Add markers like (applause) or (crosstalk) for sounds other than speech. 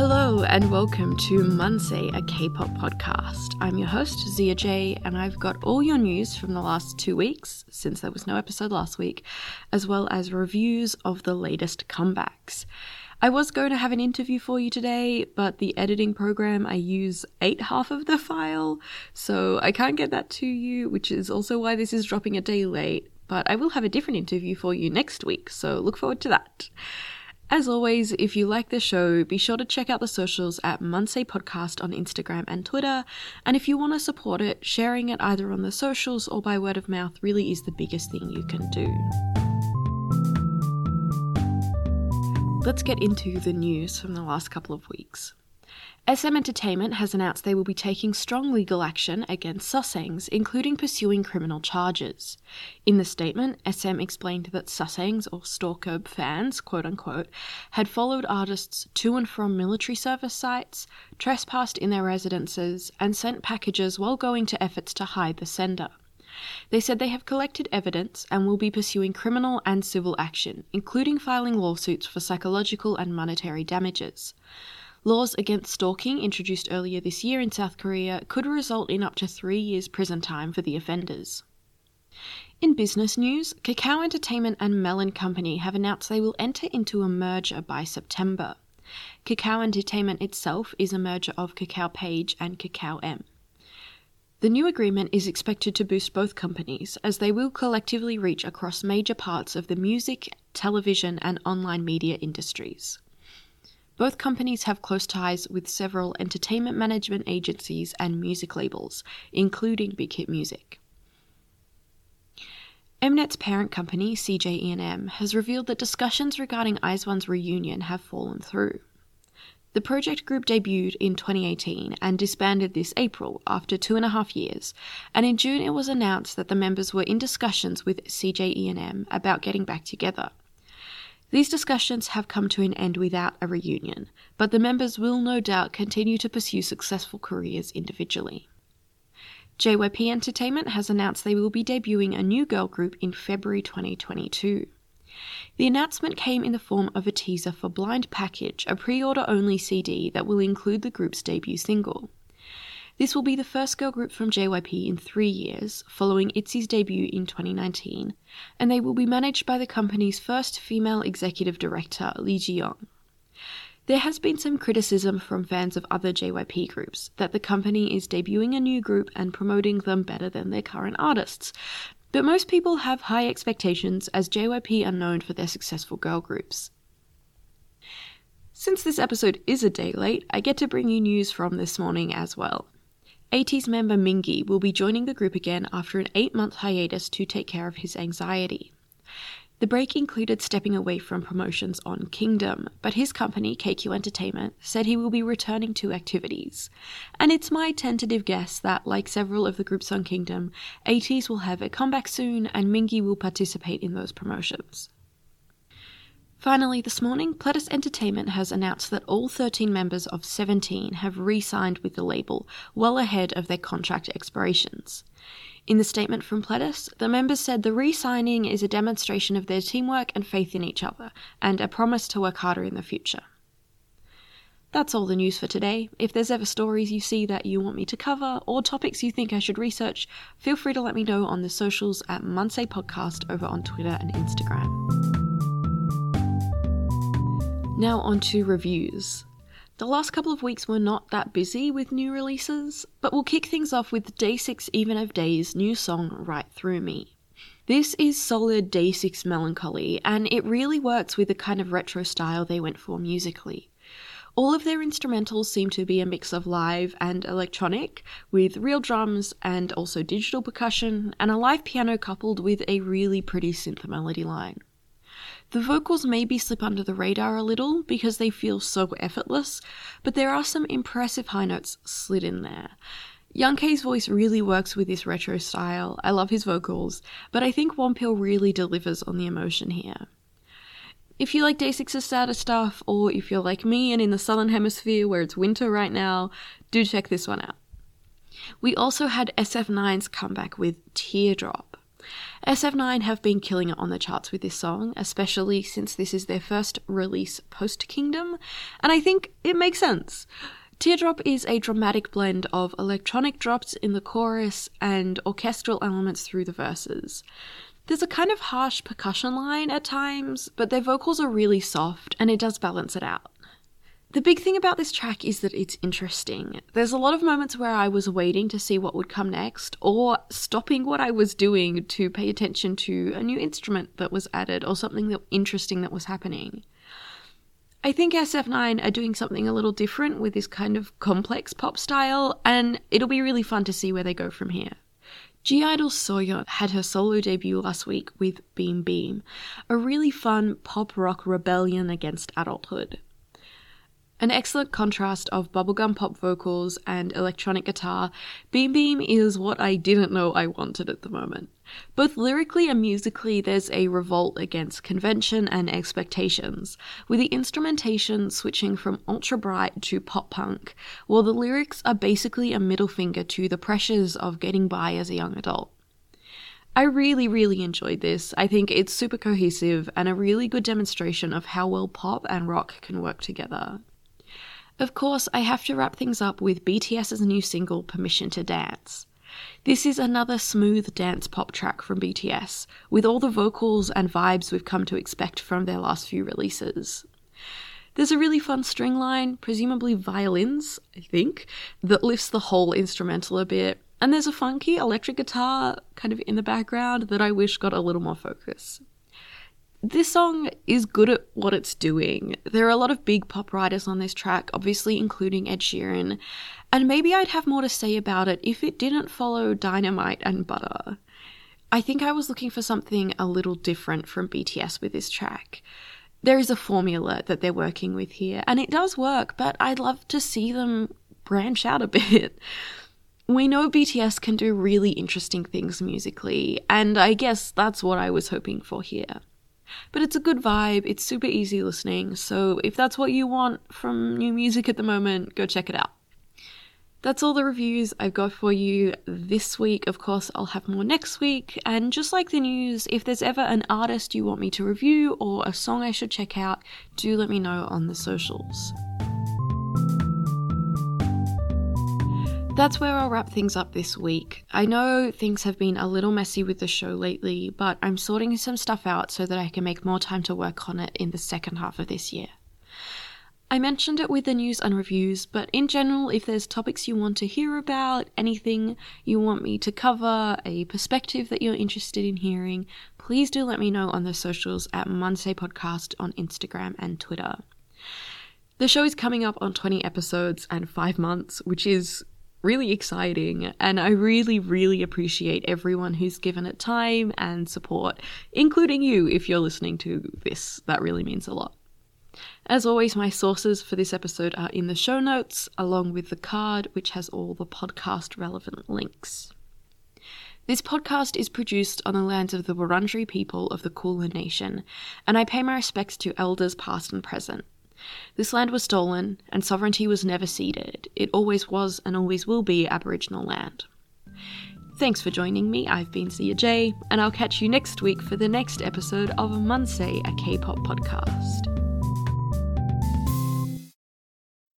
Hello and welcome to Munsei, a K-pop podcast. I'm your host Zia J, and I've got all your news from the last two weeks, since there was no episode last week, as well as reviews of the latest comebacks. I was going to have an interview for you today, but the editing program I use ate half of the file, so I can't get that to you, which is also why this is dropping a day late. But I will have a different interview for you next week, so look forward to that. As always, if you like the show, be sure to check out the socials at Munsei Podcast on Instagram and Twitter. And if you want to support it, sharing it either on the socials or by word of mouth really is the biggest thing you can do. Let's get into the news from the last couple of weeks. SM Entertainment has announced they will be taking strong legal action against Sasaengs, including pursuing criminal charges. In the statement, SM explained that Sasaengs, or stalker fans, quote unquote, had followed artists to and from military service sites, trespassed in their residences, and sent packages while going to efforts to hide the sender. They said they have collected evidence and will be pursuing criminal and civil action, including filing lawsuits for psychological and monetary damages. Laws against stalking, introduced earlier this year in South Korea, could result in up to three years prison time for the offenders. In business news, Kakao Entertainment and Melon Company have announced they will enter into a merger by September. Kakao Entertainment itself is a merger of Kakao Page and Kakao M. The new agreement is expected to boost both companies as they will collectively reach across major parts of the music, television, and online media industries. Both companies have close ties with several entertainment management agencies and music labels, including Big Hit Music. Mnet's parent company, CJ E&M, has revealed that discussions regarding IZ*ONE's reunion have fallen through. The project group debuted in 2018 and disbanded this April after two and a half years, and in June it was announced that the members were in discussions with CJ E&M about getting back together. These discussions have come to an end without a reunion, but the members will no doubt continue to pursue successful careers individually. JYP Entertainment has announced they will be debuting a new girl group in February 2022. The announcement came in the form of a teaser for Blind Package, a pre order only CD that will include the group's debut single. This will be the first girl group from JYP in three years, following ITZY's debut in 2019, and they will be managed by the company's first female executive director, Lee Ji-young. There has been some criticism from fans of other JYP groups that the company is debuting a new group and promoting them better than their current artists, but most people have high expectations as JYP are known for their successful girl groups. Since this episode is a day late, I get to bring you news from this morning as well. ATEEZ member Mingi will be joining the group again after an eight month hiatus to take care of his anxiety. The break included stepping away from promotions on Kingdom, but his company, KQ Entertainment, said he will be returning to activities. And it's my tentative guess that, like several of the groups on Kingdom, ATEEZ will have a comeback soon and Mingi will participate in those promotions. Finally, this morning, Pledis Entertainment has announced that all 13 members of 17 have re signed with the label well ahead of their contract expirations. In the statement from Pledis, the members said the re signing is a demonstration of their teamwork and faith in each other, and a promise to work harder in the future. That's all the news for today. If there's ever stories you see that you want me to cover or topics you think I should research, feel free to let me know on the socials at Munsei Podcast over on Twitter and Instagram. Now, on to reviews. The last couple of weeks were not that busy with new releases, but we'll kick things off with Day6 Even of Day's new song Right Through Me. This is solid Day6 melancholy, and it really works with the kind of retro style they went for musically. All of their instrumentals seem to be a mix of live and electronic, with real drums and also digital percussion, and a live piano coupled with a really pretty synth melody line. The vocals maybe slip under the radar a little because they feel so effortless, but there are some impressive high notes slid in there. Young K's voice really works with this retro style. I love his vocals, but I think Wonpil really delivers on the emotion here. If you like Day6's sadder stuff, or if you're like me and in the southern hemisphere where it's winter right now, do check this one out. We also had SF9's comeback with Teardrop. SF9 have been killing it on the charts with this song, especially since this is their first release post Kingdom, and I think it makes sense. Teardrop is a dramatic blend of electronic drops in the chorus and orchestral elements through the verses. There's a kind of harsh percussion line at times, but their vocals are really soft and it does balance it out. The big thing about this track is that it's interesting. There's a lot of moments where I was waiting to see what would come next, or stopping what I was doing to pay attention to a new instrument that was added or something that interesting that was happening. I think SF9 are doing something a little different with this kind of complex pop style, and it'll be really fun to see where they go from here. (G)I-DLE Soyeon had her solo debut last week with Beam Beam, a really fun pop rock rebellion against adulthood. An excellent contrast of bubblegum pop vocals and electronic guitar, Beam Beam is what I didn't know I wanted at the moment. Both lyrically and musically, there's a revolt against convention and expectations, with the instrumentation switching from ultra bright to pop punk, while the lyrics are basically a middle finger to the pressures of getting by as a young adult. I really, really enjoyed this. I think it's super cohesive and a really good demonstration of how well pop and rock can work together. Of course, I have to wrap things up with BTS's new single, Permission to Dance. This is another smooth dance pop track from BTS, with all the vocals and vibes we've come to expect from their last few releases. There's a really fun string line, presumably violins, I think, that lifts the whole instrumental a bit, and there's a funky electric guitar kind of in the background that I wish got a little more focus this song is good at what it's doing. There are a lot of big pop writers on this track, obviously including Ed Sheeran, and maybe I'd have more to say about it if it didn't follow Dynamite and Butter. I think I was looking for something a little different from BTS with this track. There is a formula that they're working with here, and it does work, but I'd love to see them branch out a bit. (laughs) We know BTS can do really interesting things musically, and I guess that's what I was hoping for here. But it's a good vibe, it's super easy listening, so if that's what you want from new music at the moment, go check it out. That's all the reviews I've got for you this week. Of course, I'll have more next week. And just like the news, if there's ever an artist you want me to review or a song I should check out, do let me know on the socials. That's where I'll wrap things up this week. I know things have been a little messy with the show lately, but I'm sorting some stuff out so that I can make more time to work on it in the second half of this year. I mentioned it with the news and reviews, but in general, if there's topics you want to hear about, anything you want me to cover, a perspective that you're interested in hearing, please do let me know on the socials at Munsei Podcast on Instagram and Twitter. The show is coming up on 20 episodes and 5 months, which is really exciting. And I really, really appreciate everyone who's given it time and support, including you if you're listening to this. That really means a lot. As always, my sources for this episode are in the show notes, along with the card, which has all the podcast relevant links. This podcast is produced on the lands of the Wurundjeri people of the Kulin Nation, and I pay my respects to elders past and present. This land was stolen, and sovereignty was never ceded. It always was and always will be Aboriginal land. Thanks for joining me. I've been Sia J, and I'll catch you next week for the next episode of Munsei, a K pop podcast.